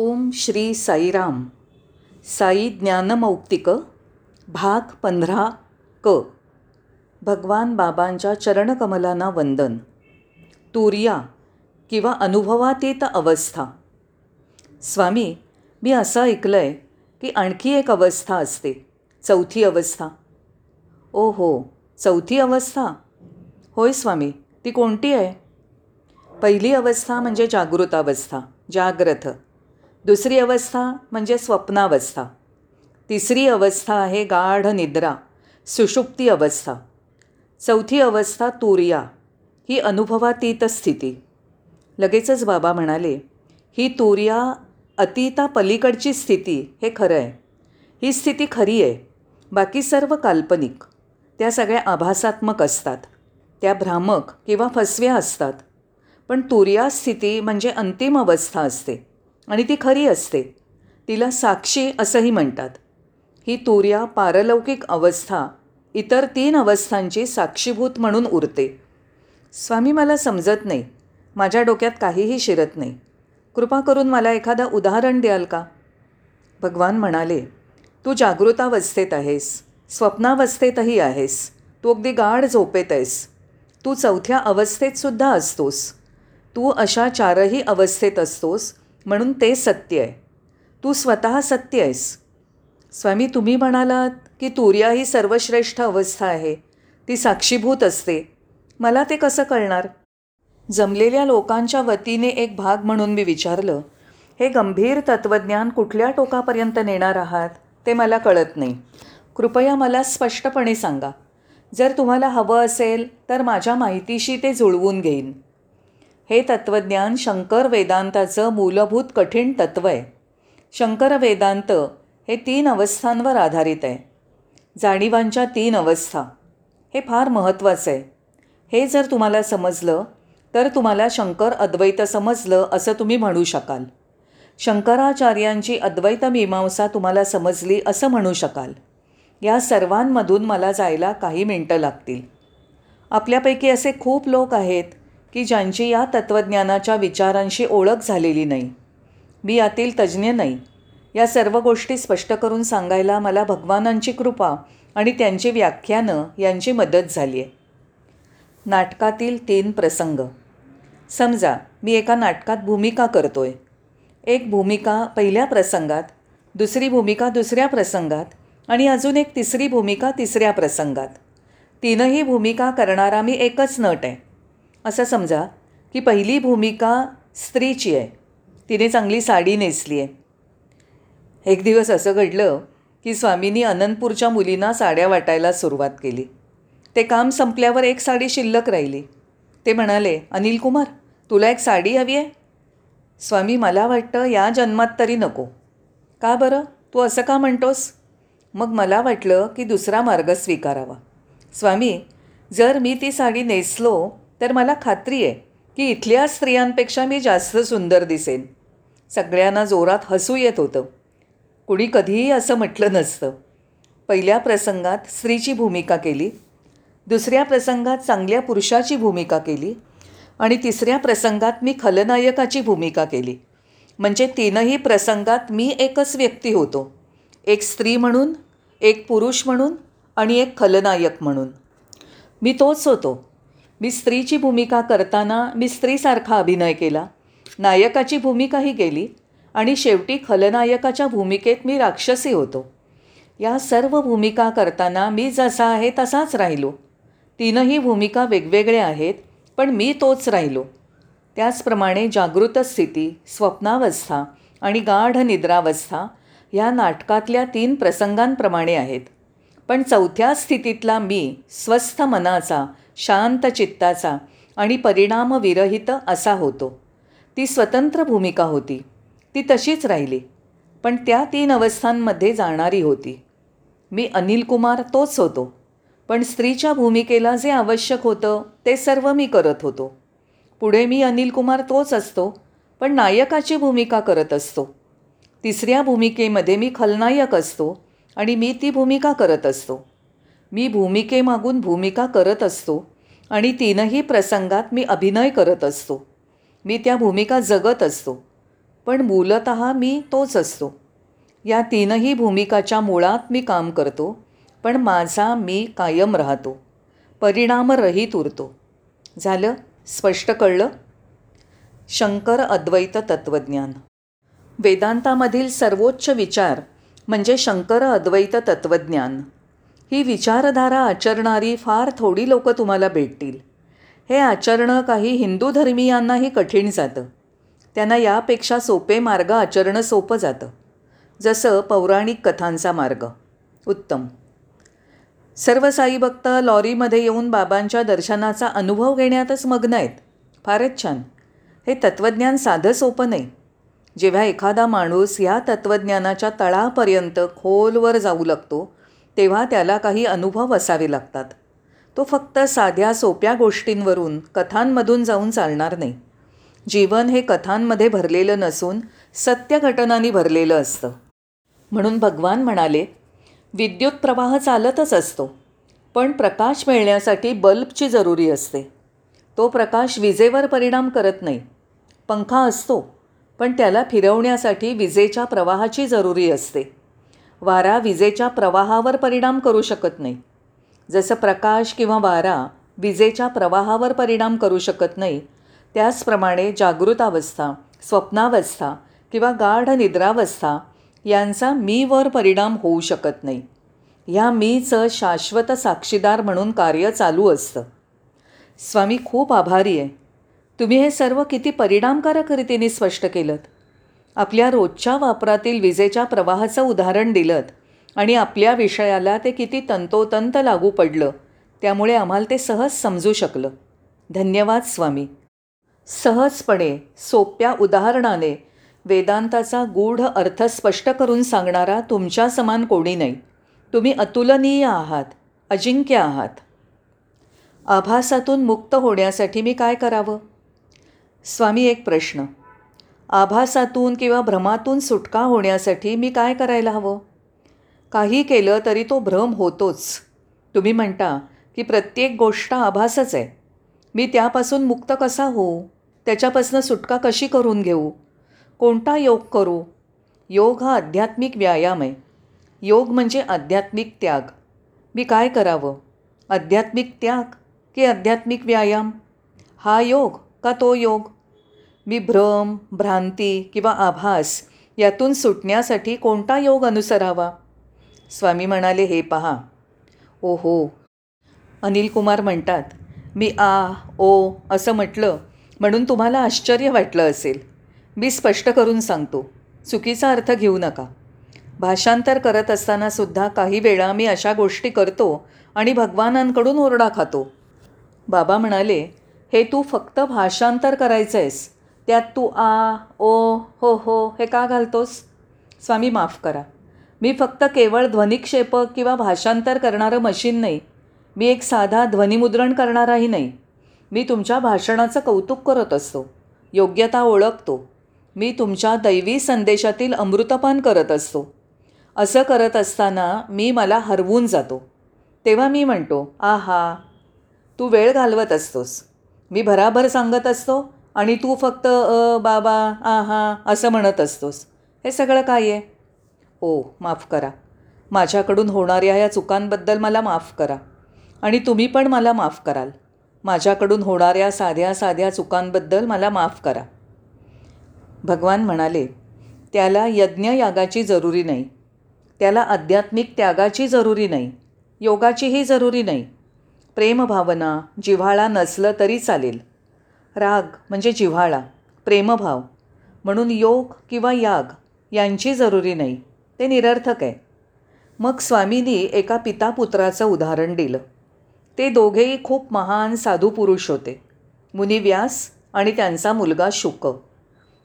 ओम श्री साईराम. साई ज्ञानमौक्तिक भाग पंधरा क. भगवान बाबांच्या चरणकमलांना वंदन. तुर्या किंवा अनुभवातीत अवस्था. स्वामी मी असं ऐकलं आहे की आणखी एक अवस्था असते चौथी अवस्था. ओ हो चौथी अवस्था? होय स्वामी ती कोणती आहे? पहिली अवस्था म्हणजे जागृत अवस्था दुसरी अवस्था म्हणजे स्वप्नावस्था. तिसरी अवस्था आहे गाढ निद्रा सुषुप्ती अवस्था. चौथी अवस्था तुर्या ही अनुभवातीत स्थिती. लगेचच बाबा म्हणाले ही तुर्या अतीता पलीकडची स्थिती हे खरं आहे ही स्थिती खरी आहे बाकी सर्व काल्पनिक. त्या सगळ्या आभासात्मक असतात. त्या भ्रामक किंवा फसव्या असतात. पण तुर्या स्थिती म्हणजे अंतिम अवस्था असते. आणि ती खरी असते. तिला साक्षी असंही म्हणतात. ही तुर्या पारलौकिक अवस्था इतर तीन अवस्थांची साक्षीभूत म्हणून उरते. स्वामी मला समजत नाही. माझ्या डोक्यात काहीही शिरत नाही. कृपा करून मला एखादं उदाहरण द्याल का? भगवान म्हणाले तू जागृतावस्थेत आहेस. स्वप्नावस्थेतही आहेस. तू अगदी गाढ झोपेत आहेस. तू चौथ्या अवस्थेतसुद्धा असतोस. तू अशा चारही अवस्थेत असतोस म्हणून ते सत्य आहे. तू स्वतः सत्य आहेस. स्वामी तुम्ही म्हणालात की तुर्या ही सर्वश्रेष्ठ अवस्था आहे. ती साक्षीभूत असते. मला ते कसं कळणार? जमलेल्या लोकांच्या वतीने एक भाग म्हणून मी विचारलं हे गंभीर तत्त्वज्ञान कुठल्या टोकापर्यंत नेणार आहात? ते मला कळत नाही. कृपया मला स्पष्टपणे सांगा. जर तुम्हाला हवं असेल तर माझ्या माहितीशी ते जुळवून घेईन. हे तत्त्वज्ञान शंकर वेदांताचं मूलभूत कठीण तत्त्व आहे. शंकर वेदांत हे तीन अवस्थांवर आधारित आहे. जाणीवांच्या तीन अवस्था. हे फार महत्त्वाचं आहे. हे जर तुम्हाला समजलं तर तुम्हाला शंकर अद्वैत समजलं असं तुम्ही म्हणू शकाल. शंकराचार्यांची अद्वैत मीमांसा तुम्हाला समजली असं म्हणू शकाल. या सर्वांमधून मला जायला काही मिनटं लागतील. आपल्यापैकी असे खूप लोक आहेत की ज्यांची या तत्त्वज्ञानाच्या विचारांशी ओळख झालेली नाही. मी यातील तज्ज्ञ नाही. या सर्व गोष्टी स्पष्ट करून सांगायला मला भगवानांची कृपा आणि त्यांची व्याख्यानं यांची मदत झाली आहे नाटकातील तीन प्रसंग. समजा मी एका नाटकात भूमिका करतो आहे एक भूमिका पहिल्या प्रसंगात दुसरी भूमिका दुसऱ्या प्रसंगात आणि अजून एक तिसरी भूमिका तिसऱ्या प्रसंगात. तीनही भूमिका करणारा मी एकच नट आहे. असं समजा की पहिली भूमिका स्त्रीची आहे. तिने चांगली साडी नेसली आहे. एक दिवस असं घडलं की स्वामींनी अनंतपूरच्या मुलींना साड्या वाटायला सुरुवात केली. ते काम संपल्यावर एक साडी शिल्लक राहिली. ते म्हणाले अनिल कुमार तुला एक साडी हवी आहे? स्वामी मला वाटतं या जन्मात तरी नको. का बरं? तू असं का म्हणतोस? मग मला वाटलं की दुसरा मार्ग स्वीकारावा. स्वामी जर मी ती साडी नेसलो तर मला खात्री आहे की इथल्या स्त्रियांपेक्षा मी जास्त सुंदर दिसेन. सगळ्यांना जोरात हसू येत होतं. कुणी कधीही असं म्हटलं नसतं. पहिल्या प्रसंगात स्त्रीची भूमिका केली दुसऱ्या प्रसंगात चांगल्या पुरुषाची भूमिका केली आणि तिसऱ्या प्रसंगात मी खलनायकाची भूमिका केली. म्हणजे तीनही प्रसंगात मी एकच व्यक्ती होतो. एक स्त्री म्हणून एक पुरुष म्हणून आणि एक खलनायक म्हणून. मी तोच होतो. मी स्त्रीची भूमिका करताना मी स्त्रीसारखा अभिनय केला. नायकाची भूमिकाही केली आणि शेवटी खलनायकाच्या भूमिकेत मी राक्षसी होतो. या सर्व भूमिका करताना मी जसा आहे तसाच राहिलो. तीनही भूमिका वेगवेगळ्या आहेत पण मी तोच राहिलो. त्याचप्रमाणे जागृत स्थिती स्वप्नावस्था आणि गाढ निद्रावस्था ह्या नाटकातल्या तीन प्रसंगांप्रमाणे आहेत. पण चौथ्या स्थितीतला मी स्वस्थ मनाचा शांत चित्ताचा आणि परिणामविरहित असा होतो. ती स्वतंत्र भूमिका होती. ती तशीच राहिली पण त्या तीन अवस्थांमध्ये जाणारी होती. मी अनिल कुमार तोच होतो पण स्त्रीच्या भूमिकेला जे आवश्यक होतं ते सर्व मी करत होतो. पुढे मी अनिल कुमार तोच असतो पण नायकाची भूमिका करत असतो. तिसऱ्या भूमिकेमध्ये मी खलनायक असतो आणि मी ती भूमिका करत असतो. मी भूमिकेमागून भूमिका करत असतो आणि तीनही प्रसंगात मी अभिनय करत असतो. मी त्या भूमिका जगत असतो पण मूलत मी तोच असतो. या तीनही भूमिकाच्या मुळात मी काम करतो पण माझा मी कायम राहतो. परिणामरहित उरतो. झालं? स्पष्ट कळलं? शंकर अद्वैत तत्त्वज्ञान. वेदांतामधील सर्वोच्च विचार म्हणजे शंकर अद्वैत तत्त्वज्ञान. ही विचारधारा आचरणारी फार थोडी लोकं तुम्हाला भेटतील. हे आचरणं काही हिंदू धर्मीयांनाही कठीण जातं. त्यांना यापेक्षा सोपे मार्ग आचरणं सोपं जातं. जसं पौराणिक कथांचा मार्ग. उत्तम. सर्व साई भक्त लॉरीमध्ये येऊन बाबांच्या दर्शनाचा अनुभव घेण्यातच मग्न आहेत. फारच छान. हे तत्त्वज्ञान साधं सोपं नाही. जेव्हा एखादा माणूस ह्या तत्त्वज्ञानाच्या तळापर्यंत खोलवर जाऊ लागतो तेव्हा त्याला काही अनुभव असावे लागतात. तो फक्त साध्या सोप्या गोष्टींवरून कथांमधून जाऊन चालणार नाही. जीवन हे कथांमध्ये भरलेलं नसून सत्य घटनांनी भरलेलं असतं. म्हणून भगवान म्हणाले विद्युत प्रवाह चालतच असतो पण प्रकाश मिळण्यासाठी बल्बची जरुरी असते. तो प्रकाश विजेवर परिणाम करत नाही. पंखा असतो पण त्याला फिरवण्यासाठी विजेच्या प्रवाहाची जरुरी असते. वारा विजेच्या प्रवाहावर परिणाम करू शकत नाही. जसं प्रकाश किंवा वारा विजेच्या प्रवाहावर परिणाम करू शकत नाही त्याचप्रमाणे जागृतावस्था स्वप्नावस्था किंवा गाढ निद्रावस्था यांचा मीवर परिणाम होऊ शकत नाही. ह्या मीचं शाश्वत साक्षीदार म्हणून कार्य चालू असतं. स्वामी खूप आभारी आहे. तुम्ही हे सर्व किती परिणामकारक रीतीने स्पष्ट केलं आपल्या रोजच्या वापरातील विजेच्या प्रवाहाचं उदाहरण दिलं आणि आपल्या विषयाला ते किती तंतोतंत लागू पडलं त्यामुळे आम्हाला ते सहज समजू शकलं. धन्यवाद स्वामी. सहजपणे सोप्या उदाहरणाने वेदांताचा गूढ अर्थ स्पष्ट करून सांगणारा तुमच्या समान कोणी नाही. तुम्ही अतुलनीय आहात अजिंक्य आहात. आभासातून मुक्त होण्यासाठी मी काय करावं? स्वामी एक प्रश्न. आभासातून किंवा भ्रमातून सुटका होण्यासाठी मी काय करायला हवं? काही केलं तरी तो भ्रम होतोच. तुम्ही म्हणता की प्रत्येक गोष्ट आभासच आहे. मी त्यापासून मुक्त कसा होऊ? त्याच्यापासून सुटका कशी करून घेऊ? कोणता योग करू? योग हा आध्यात्मिक व्यायाम आहे. योग म्हणजे आध्यात्मिक त्याग. मी काय करावं? आध्यात्मिक त्याग की आध्यात्मिक व्यायाम? हा योग का तो योग? मी भ्रम भ्रांती किंवा आभास यातून सुटण्यासाठी कोणता योग अनुसरावा? स्वामी म्हणाले हे पहा. ओहो. अनिल कुमार म्हणतात मी आ ओ असं म्हटलं म्हणून तुम्हाला आश्चर्य वाटलं असेल. मी स्पष्ट करून सांगतो चुकीचा अर्थ घेऊ नका. भाषांतर करत असतानासुद्धा काही वेळा मी अशा गोष्टी करतो आणि भगवानांकडून ओरडा खातो. बाबा म्हणाले हे तू फक्त भाषांतर करायचं आहेस त्यात तू आ ओ हो हो हे का घालतोस? स्वामी माफ करा. मी फक्त केवळ ध्वनिक्षेपक किंवा भाषांतर करणारं मशीन नाही. मी एक साधा ध्वनिमुद्रण करणाराही नाही. मी तुमच्या भाषणाचं कौतुक करत असतो. योग्यता ओळखतो. मी तुमच्या दैवी संदेशातील अमृतपान करत असतो. असं करत असताना मी मला हरवून जातो. तेव्हा मी म्हणतो आहा तू वेळ घालवत असतोस. मी भराभर सांगत असतो आणि तू फक्त अ बाबा आहा असं म्हणत असतोस. हे सगळं काय आहे? ओ माफ करा. माझ्याकडून होणाऱ्या या चुकांबद्दल मला माफ करा. आणि तुम्ही पण मला माफ कराल. माझ्याकडून होणाऱ्या साध्या साध्या चुकांबद्दल मला माफ करा. भगवान म्हणाले त्याला यज्ञयागाची जरुरी नाही. त्याला आध्यात्मिक त्यागाची जरुरी नाही. योगाचीही जरुरी नाही. प्रेमभावना जिव्हाळा नसलं तरी चालेल. राग म्हणजे जिव्हाळा प्रेमभाव म्हणून योग किंवा याग यांची जरुरी नाही ते निरर्थक आहे. मग स्वामींनी एका पितापुत्राचं उदाहरण दिलं. ते दोघेही खूप महान साधू पुरुष होते. मुनी व्यास आणि त्यांचा मुलगा शुक.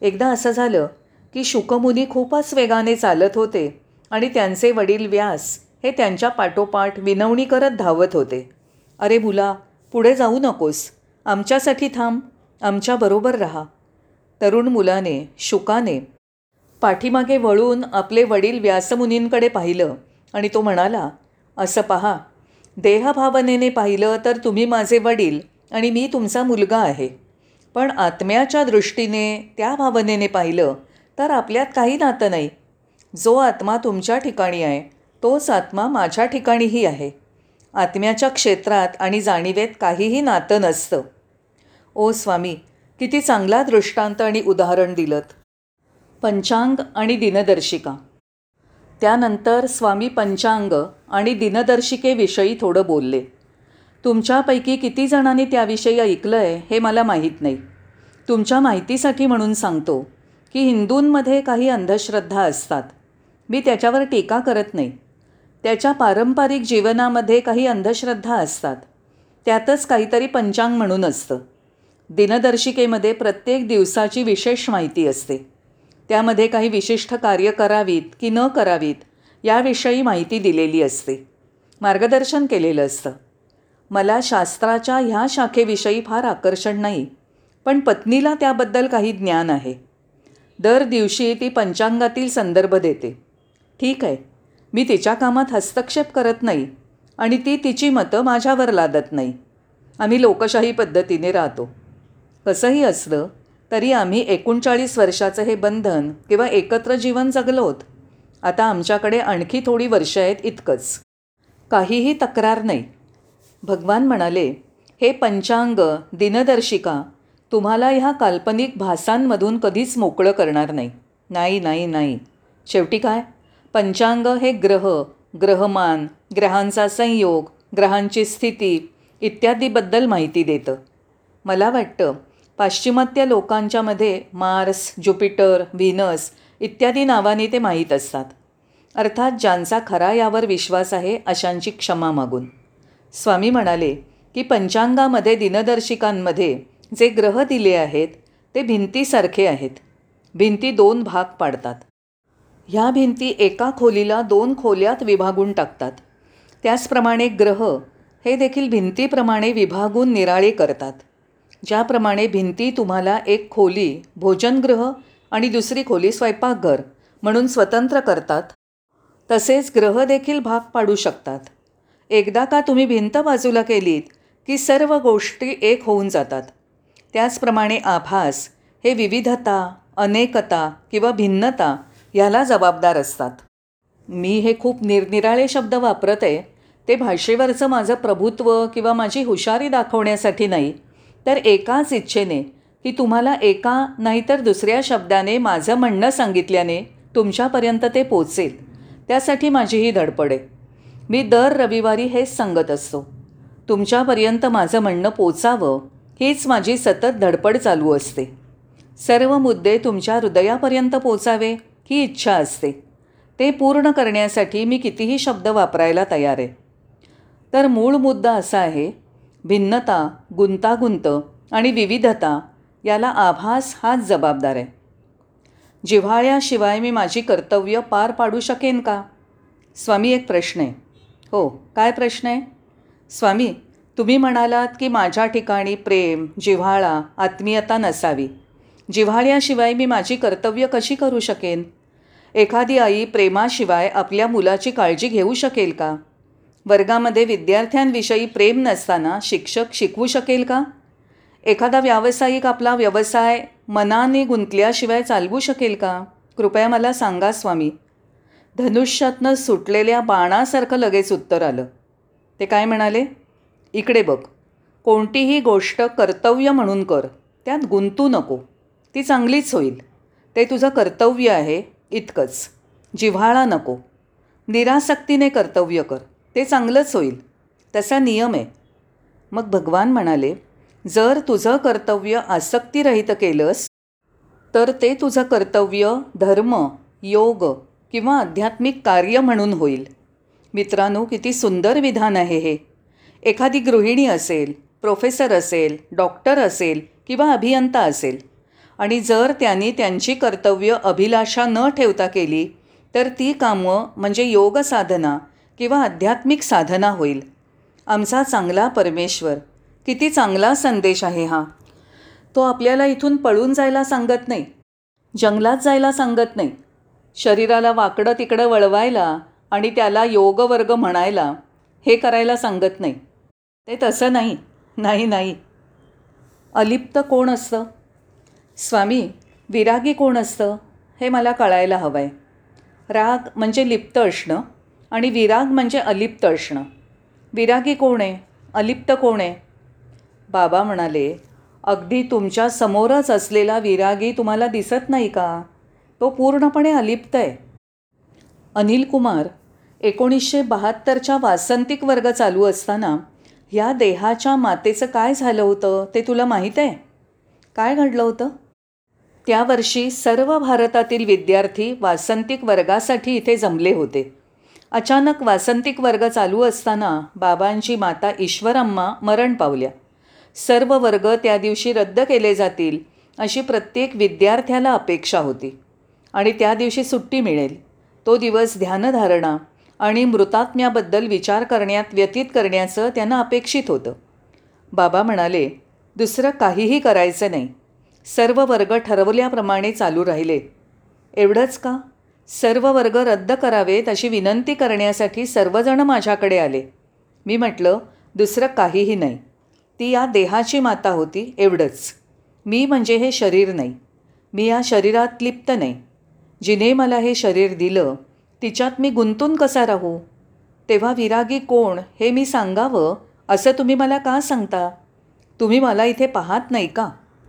एकदा असं झालं की शुकमुनी खूपच वेगाने चालत होते आणि त्यांचे वडील व्यास हे त्यांच्या पाठोपाठ विनवणी करत धावत होते. अरे मुला पुढे जाऊ नकोस. आमच्यासाठी थांब. आमच्याबरोबर राहा. तरुण मुलाने शुकाने पाठीमागे वळून आपले वडील व्यासमुनींकडे पाहिलं आणि तो म्हणाला असं पहा देहभावनेने पाहिलं तर तुम्ही माझे वडील आणि मी तुमचा मुलगा आहे. पण आत्म्याच्या दृष्टीने त्या भावनेने पाहिलं तर आपल्यात काही नातं नाही. जो आत्मा तुमच्या ठिकाणी आहे तोच आत्मा माझ्या ठिकाणीही आहे. आत्म्याच्या क्षेत्रात आणि जाणीवेत काहीही नातं नसतं. ओ स्वामी किती चांगला दृष्टांत आणि उदाहरण दिलंत. पंचांग आणि दिनदर्शिका. त्यानंतर स्वामी पंचांग आणि दिनदर्शिकेविषयी थोडं बोलले. तुमच्यापैकी किती जणांनी त्याविषयी ऐकलं आहे हे मला माहीत नाही. तुमच्या माहितीसाठी म्हणून सांगतो की हिंदूंमध्ये काही अंधश्रद्धा असतात. मी त्याच्यावर टीका करत नाही. त्याच्या पारंपरिक जीवनामध्ये काही अंधश्रद्धा असतात. त्यातच काहीतरी पंचांग म्हणून असतं. दिनदर्शिकेमध्ये प्रत्येक दिवसाची विशेष माहिती असते. त्यामध्ये काही विशिष्ट कार्य करावीत की न करावीत याविषयी माहिती दिलेली असते. मार्गदर्शन केलेलं असतं. मला शास्त्राच्या ह्या शाखेविषयी फार आकर्षण नाही पण पत्नीला त्याबद्दल काही ज्ञान आहे. दर दिवशी ती पंचांगातील संदर्भ देते. ठीक आहे मी तिच्या कामात हस्तक्षेप करत नाही आणि ती तिची मतं माझ्यावर लादत नाही. आम्ही लोकशाही पद्धतीने राहतो. कसंही असलं तरी आम्ही एकोणचाळीस वर्षाचं हे बंधन किंवा एकत्र जीवन जगलोत. आता आमच्याकडे आणखी थोडी वर्ष आहेत इतकंच. काहीही तक्रार नाही. भगवान म्हणाले हे पंचांग दिनदर्शिका तुम्हाला ह्या काल्पनिक भासांमधून कधीच मोकळं करणार नाही. नाही नाही नाही. शेवटी काय? पंचांग हे ग्रह ग्रहमान ग्रहांचा संयोग ग्रहांची स्थिती इत्यादीबद्दल माहिती देतं. मला वाटतं पाश्चिमात्य लोकांच्यामध्ये मार्स ज्युपिटर व्हिनस इत्यादी नावाने ते माहीत असतात. अर्थात ज्यांचा खरा यावर विश्वास आहे अशांची क्षमा मागून. स्वामी म्हणाले की पंचांगामध्ये दिनदर्शिकांमध्ये जे ग्रह दिले आहेत ते भिंतीसारखे आहेत. भिंती दोन भाग पाडतात. ह्या भिंती एका खोलीला दोन खोल्यात विभागून टाकतात. त्याचप्रमाणे ग्रह हे देखील भिंतीप्रमाणे विभागून निराळे करतात. ज्याप्रमाणे भिंती तुम्हाला एक खोली भोजनगृह आणि दुसरी खोली स्वयंपाकघर म्हणून स्वतंत्र करतात तसेच ग्रह देखील भाग पाडू शकतात. एकदा का तुम्ही भिंत बाजूला केलीत की सर्व गोष्टी एक होऊन जातात. त्याचप्रमाणे आभास हे विविधता अनेकता किंवा भिन्नता ह्याला जबाबदार असतात. मी हे खूप निरनिराळे शब्द वापरत आहे ते भाषेवरचं माझं प्रभुत्व किंवा माझी हुशारी दाखवण्यासाठी नाही तर एकाच इच्छेने की तुम्हाला एका नाहीतर दुसऱ्या शब्दाने माझं म्हणणं सांगितल्याने तुमच्यापर्यंत ते पोचेल. त्यासाठी माझी ही धडपड. आहे मी दर रविवारी हेच सांगत असतो. तुमच्यापर्यंत माझं म्हणणं पोचावं हीच माझी सतत धडपड चालू असते. सर्व मुद्दे तुमच्या हृदयापर्यंत पोचावे ही इच्छा असते. ते पूर्ण करण्यासाठी मी कितीही शब्द वापरायला तयार आहे. तर मूळ मुद्दा असा आहे भिन्नता गुंतागुंत आणि विविधता याला आभास हाच जबाबदार आहे. जिव्हाळ्याशिवाय मी माझी कर्तव्य पार पाडू शकेन का? स्वामी एक प्रश्न आहे. हो काय प्रश्न आहे? स्वामी तुम्ही म्हणालात की माझ्या ठिकाणी प्रेम जिव्हाळा आत्मीयता नसावी. जिव्हाळ्याशिवाय मी माझी कर्तव्य कशी करू शकेन? एखादी आई प्रेमाशिवाय आपल्या मुलाची काळजी घेऊ शकेल का? वर्गामध्ये विद्यार्थ्यांविषयी प्रेम नसताना शिक्षक शिकवू शकेल का? एखादा व्यावसायिक आपला व्यवसाय मनाने गुंतल्याशिवाय चालवू शकेल का? कृपया मला सांगा स्वामी. धनुष्यातनं सुटलेल्या बाणासारखं लगेच उत्तर आलं. ते काय म्हणाले? इकडे बघ. कोणतीही गोष्ट कर्तव्य म्हणून कर. त्यात गुंतू नको. ती चांगलीच होईल. ते तुझं कर्तव्य आहे इतकंच. जिव्हाळा नको. निरासक्तीने कर्तव्य कर. ते चांगलंच होईल. तसा नियम आहे. मग भगवान म्हणाले जर तुझं कर्तव्य आसक्तीरहित केलंस तर ते तुझं कर्तव्य धर्म योग किंवा आध्यात्मिक कार्य म्हणून होईल. मित्रांनो किती सुंदर विधान आहे हे. एखादी गृहिणी असेल प्रोफेसर असेल डॉक्टर असेल किंवा अभियंता असेल आणि जर त्यांनी त्यांची कर्तव्य अभिलाषा न ठेवता केली तर ती कामं म्हणजे योग साधना किंवा आध्यात्मिक साधना होईल. आमचा चांगला परमेश्वर किती चांगला संदेश आहे हा. तो आपल्याला इथून पळून जायला सांगत नाही जंगलात जायला सांगत नाही. शरीराला वाकडं तिकडं वळवायला आणि त्याला योगवर्ग म्हणायला हे करायला सांगत नाही. ते तसं नाही नाही नाही. अलिप्त कोण असतं? स्वामी विरागी कोण असतं? हे मला कळायला हवं आहे राग म्हणजे लिप्त असणं. आणि विराग म्हणजे अलिप्त असणं विरागी कोण आहे? अलिप्त कोण आहे? बाबा म्हणाले अगदी तुमच्या समोरच असलेला विरागी तुम्हाला दिसत नाही का? तो पूर्णपणे अलिप्त आहे. अनिल कुमार एकोणीसशे बहात्तरच्या वासंतिक वर्ग चालू असताना ह्या देहाच्या मातेचं काय झालं होतं ते तुला माहीत आहे? काय घडलं होतं? त्या वर्षी सर्व भारतातील विद्यार्थी वासंतिक वर्गासाठी इथे जमले होते. अचानक वासंतिक वर्ग चालू असताना बाबांची माता ईश्वरम्मा मरण पावल्या. सर्व वर्ग त्या दिवशी रद्द केले जातील अशी प्रत्येक विद्यार्थ्याला अपेक्षा होती. आणि त्या दिवशी सुट्टी मिळेल. तो दिवस ध्यानधारणा आणि मृतात्म्याबद्दल विचार करण्यात व्यतीत करण्याचं त्यांना अपेक्षित होतं. बाबा म्हणाले दुसरं काहीही करायचं नाही. सर्व वर्ग ठरवल्याप्रमाणे चालू राहिले एवढंच का? सर्व वर्ग रद्द करावेत अशी विनंती करण्यासाठी सर्वजण माझ्याकडे आले. मी म्हटलं दुसरं काहीही नाही. ती या देहाची माता होती एवढंच. मी म्हणजे हे शरीर नाही. मी या शरीरात लिप्त नाही. जिने मला हे शरीर दिलं तिच्यात मी गुंतून कसा राहू? तेव्हा विरागी कोण हे मी सांगावं असं तुम्ही मला का सांगता? तुम्ही मला इथे पाहत नाही का?